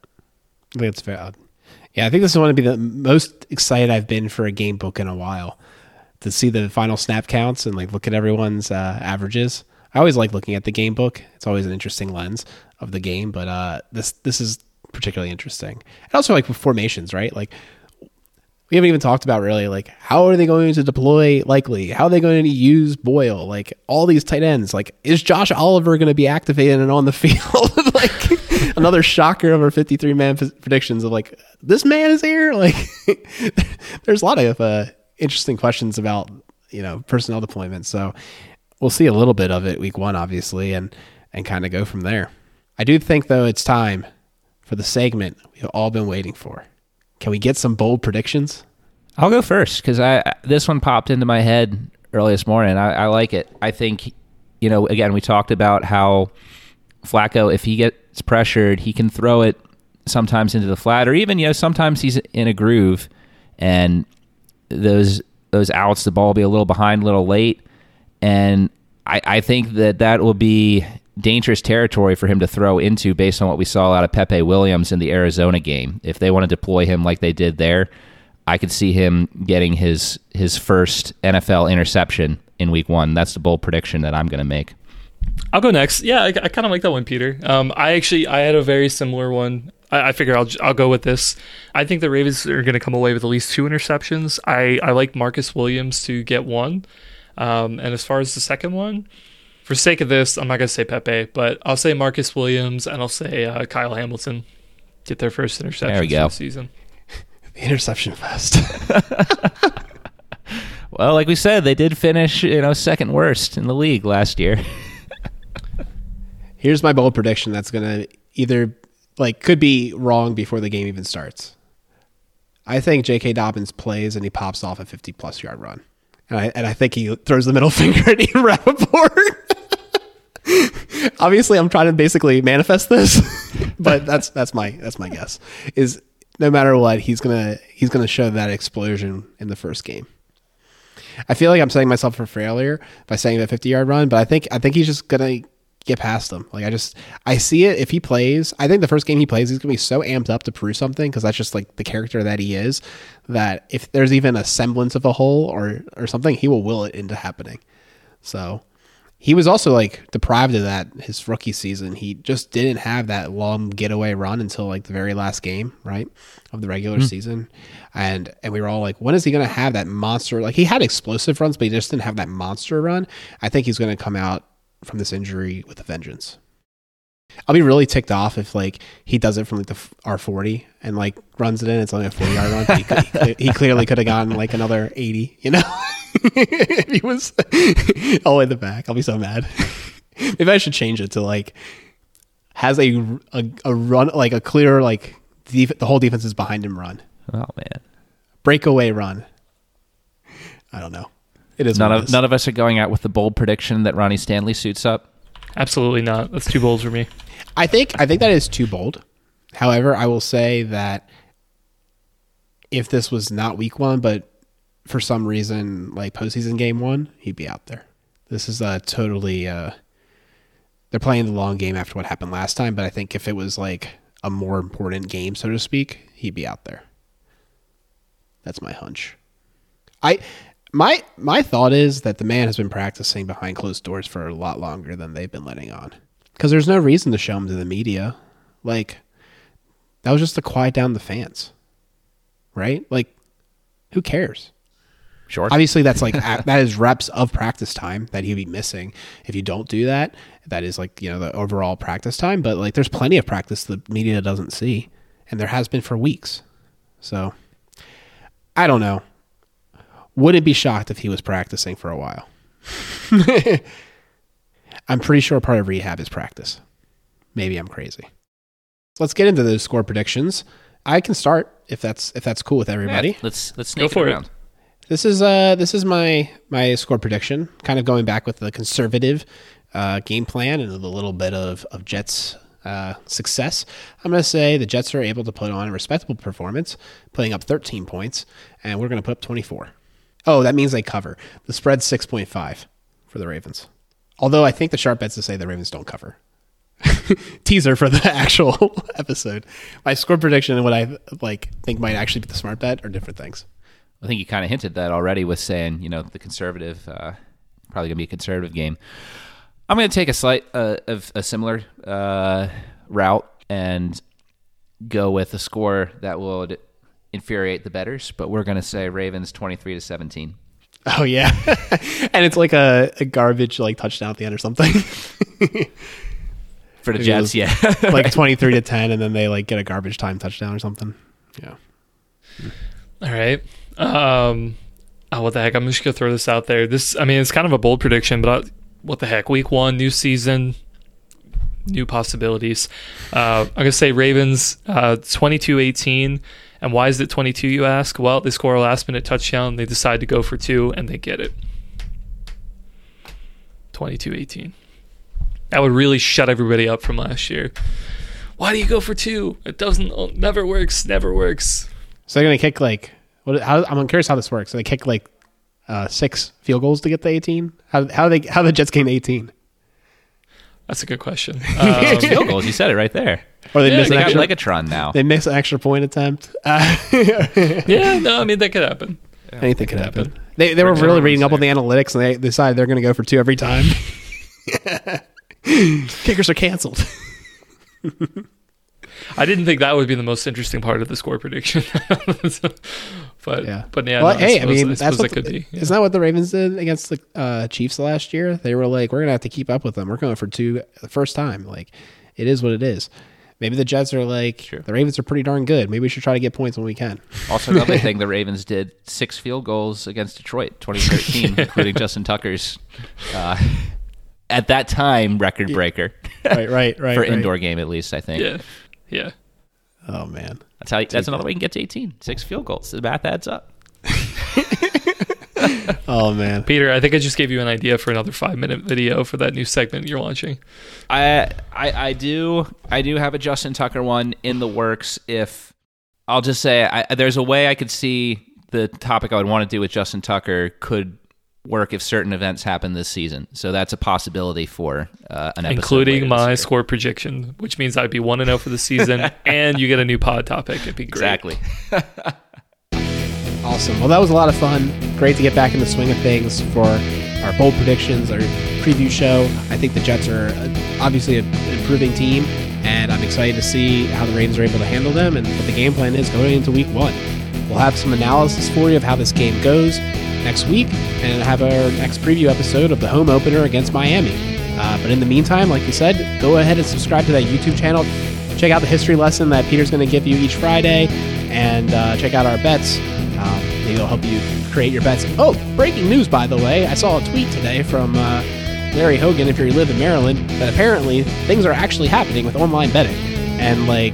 I think. Yeah, I think this is one to be the most excited I've been for a game book in a while. To see the final snap counts and like look at everyone's uh, averages. I always like looking at the game book. It's always an interesting lens of the game, but uh, this this is particularly interesting. And also like formations, right? Like we haven't even talked about really like how are they going to deploy likely? How are they going to use Boyle? Like all these tight ends. Like is Josh Oliver going to be activated and on the field? like another shocker of our 53 man predictions of like this man is here. Like there's a lot of uh, interesting questions about you know personnel deployment. So we'll see a little bit of it week one, obviously, and and kind of go from there. I do think though it's time for the segment we've all been waiting for. Can we get some bold predictions? I'll go first because I this one popped into my head early this morning. I, I like it. I think you know again we talked about how Flacco if he gets pressured he can throw it sometimes into the flat or even you know sometimes he's in a groove and those those outs the ball will be a little behind a little late and I, I think that that will be dangerous territory for him to throw into based on what we saw out of Pepe Williams in the Arizona game. If they want to deploy him like they did there, I could see him getting his his first NFL interception in week one. That's the bold prediction that I'm going to make. I'll go next. Yeah, I, I kind of like that one, Peter. Um, I actually I had a very similar one. I, I figure I'll I'll go with this. I think the Ravens are going to come away with at least two interceptions. I I like Marcus Williams to get one. Um, and as far as the second one, for sake of this, I'm not going to say Pepe, but I'll say Marcus Williams and I'll say uh, Kyle Hamilton get their first interception there we go. the season. the interception fest. well, like we said, they did finish, you know, second worst in the league last year. Here's my bold prediction that's going to either like could be wrong before the game even starts. I think J.K. Dobbins plays and he pops off a 50 plus yard run. And I, and I think he throws the middle finger at Ian Rapoport. Obviously, I'm trying to basically manifest this, but that's that's my that's my guess. Is no matter what, he's gonna he's gonna show that explosion in the first game. I feel like I'm setting myself for failure by saying the 50 yard run, but I think I think he's just gonna get past them. Like I just I see it if he plays. I think the first game he plays, he's gonna be so amped up to prove something because that's just like the character that he is. That if there's even a semblance of a hole or or something, he will will it into happening. So he was also like deprived of that his rookie season. He just didn't have that long getaway run until like the very last game, right, of the regular hmm. season. And and we were all like, when is he going to have that monster? Like he had explosive runs, but he just didn't have that monster run. I think he's going to come out from this injury with a vengeance. I'll be really ticked off if like he does it from like the R forty and like runs it in. It's only a forty yard run. He, could- he, he clearly could have gotten like another eighty. You know, if he was all the way in the back. I'll be so mad. Maybe I should change it to like has a a, a run like a clear like def- the whole defense is behind him run Oh man. breakaway run. I don't know. It is None of is. none of us are going out with the bold prediction that Ronnie Stanley suits up. Absolutely not. That's too bold for me. I think I think that is too bold. However, I will say that if this was not week one, but for some reason like postseason game one, he'd be out there. This is uh totally uh they're playing the long game after what happened last time, but I think if it was like a more important game, so to speak, he'd be out there. That's my hunch. I my my thought is that the man has been practicing behind closed doors for a lot longer than they've been letting on. Because there's no reason to show him to the media. Like that was just to quiet down the fans, right? Like who cares? Sure. Obviously, that's like that is reps of practice time that he'd be missing if you don't do that. That is like you know the overall practice time, but like there's plenty of practice the media doesn't see, and there has been for weeks. So I don't know. Wouldn't be shocked if he was practicing for a while. I'm pretty sure part of rehab is practice. Maybe I'm crazy. Let's get into those score predictions. I can start if that's if that's cool with everybody. Yeah, let's let's Go snake for it it. around. This is uh this is my my score prediction, kind of going back with the conservative uh, game plan and a little bit of of Jets uh, success. I'm going to say the Jets are able to put on a respectable performance, putting up 13 points, and we're going to put up 24. Oh, that means they cover. The spread's 6.5 for the Ravens. Although I think the sharp bets to say the Ravens don't cover. Teaser for the actual episode. My score prediction and what I like think might actually be the smart bet are different things. I think you kind of hinted that already with saying, you know, the conservative, uh, probably going to be a conservative game. I'm going to take a slight, uh, of a similar uh, route and go with a score that would infuriate the betters, but we're going to say Ravens 23 to 17. Oh yeah, and it's like a, a garbage like touchdown at the end or something, For the Jets, yeah. like twenty three to ten, and then they like get a garbage time touchdown or something. Yeah, All right. Um, oh, what the heck? I'm just gonna throw this out there. This, I mean, it's kind of a bold prediction, but I, what the heck? Week one, new season, new possibilities. Uh, I'm gonna say Ravens, uh, 22-18. And why is it 22? You ask. Well, they score a last minute touchdown. They decide to go for two, and they get it. 22-18. That would really shut everybody up from last year. Why do you go for two? It doesn't. oh, Never works. Never works. so they're gonna kick like what? How, I'm curious how this works. So they kick like uh, six field goals to get the eighteen. How how they how the Jets gain eighteen? That's a good question. Um, Field goals, you said it right there. Or they Yeah, miss they an got extra. Megatron now. They miss an extra point attempt. Uh, yeah, no, I mean that could happen. anything could happen. They they were Rick really Jones reading up on the analytics, and they decided they're gonna go for two every time. Kickers are canceled. I didn't think that would be the most interesting part of the score prediction. but Yeah. but yeah, well, no, hey, I, suppose- mean, suppose that's what it could the- be. yeah. Isn't that what the Ravens did against the uh, Chiefs last year? They were like, we're gonna have to keep up with them. We're going for two the first time. Like, it is what it is. Maybe the Jets are like True. the Ravens are pretty darn good. Maybe we should try to get points when we can. Also, another thing, the Ravens did six field goals against Detroit, 2013, including Justin Tucker's, uh, at that time, record breaker Right, right, right. for right. indoor game, at least, I think. yeah, yeah. Oh man. That's how. You, That's another way you can get to 18. Six field goals. The math adds up. Oh man. Peter, I think I just gave you an idea for another five minute video for that new segment you're launching. I, I I do I do have a Justin Tucker one in the works. If I'll just say I, there's a way I could see the the topic I would want to do with Justin Tucker could work if certain events happen this season. So that's a possibility for uh, an episode, including my year. score prediction, which means I'd be one and zero for the season, and you get a new pod topic. It'd be great. Exactly. Awesome. Well, that was a lot of fun. Great to get back in the swing of things for our bold predictions, our preview show. I think the Jets are uh, obviously an improving team, and I'm excited to see how the Ravens are able to handle them and what the game plan is going into week one. We'll have some analysis for you of how this game goes next week and have our next preview episode of the home opener against Miami. Uh, but in the meantime, like you said, go ahead and subscribe to that YouTube channel. Check out the history lesson that Peter's going to give you each Friday and uh, check out our bets. Um, maybe it'll help you create your bets. Oh, breaking news, by the way. I saw a tweet today from uh, Larry Hogan, if you live in Maryland, that apparently things are actually happening with online betting. And, like,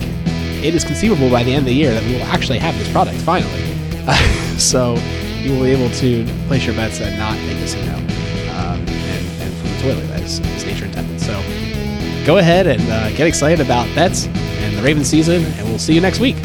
it is conceivable by the end of the year that we will actually have this product finally. so you will be able to place your bets and not make a casino. Um, and, from the toilet, as, as nature intended. So go ahead and uh, get excited about bets and the Raven season, and we'll see you next week.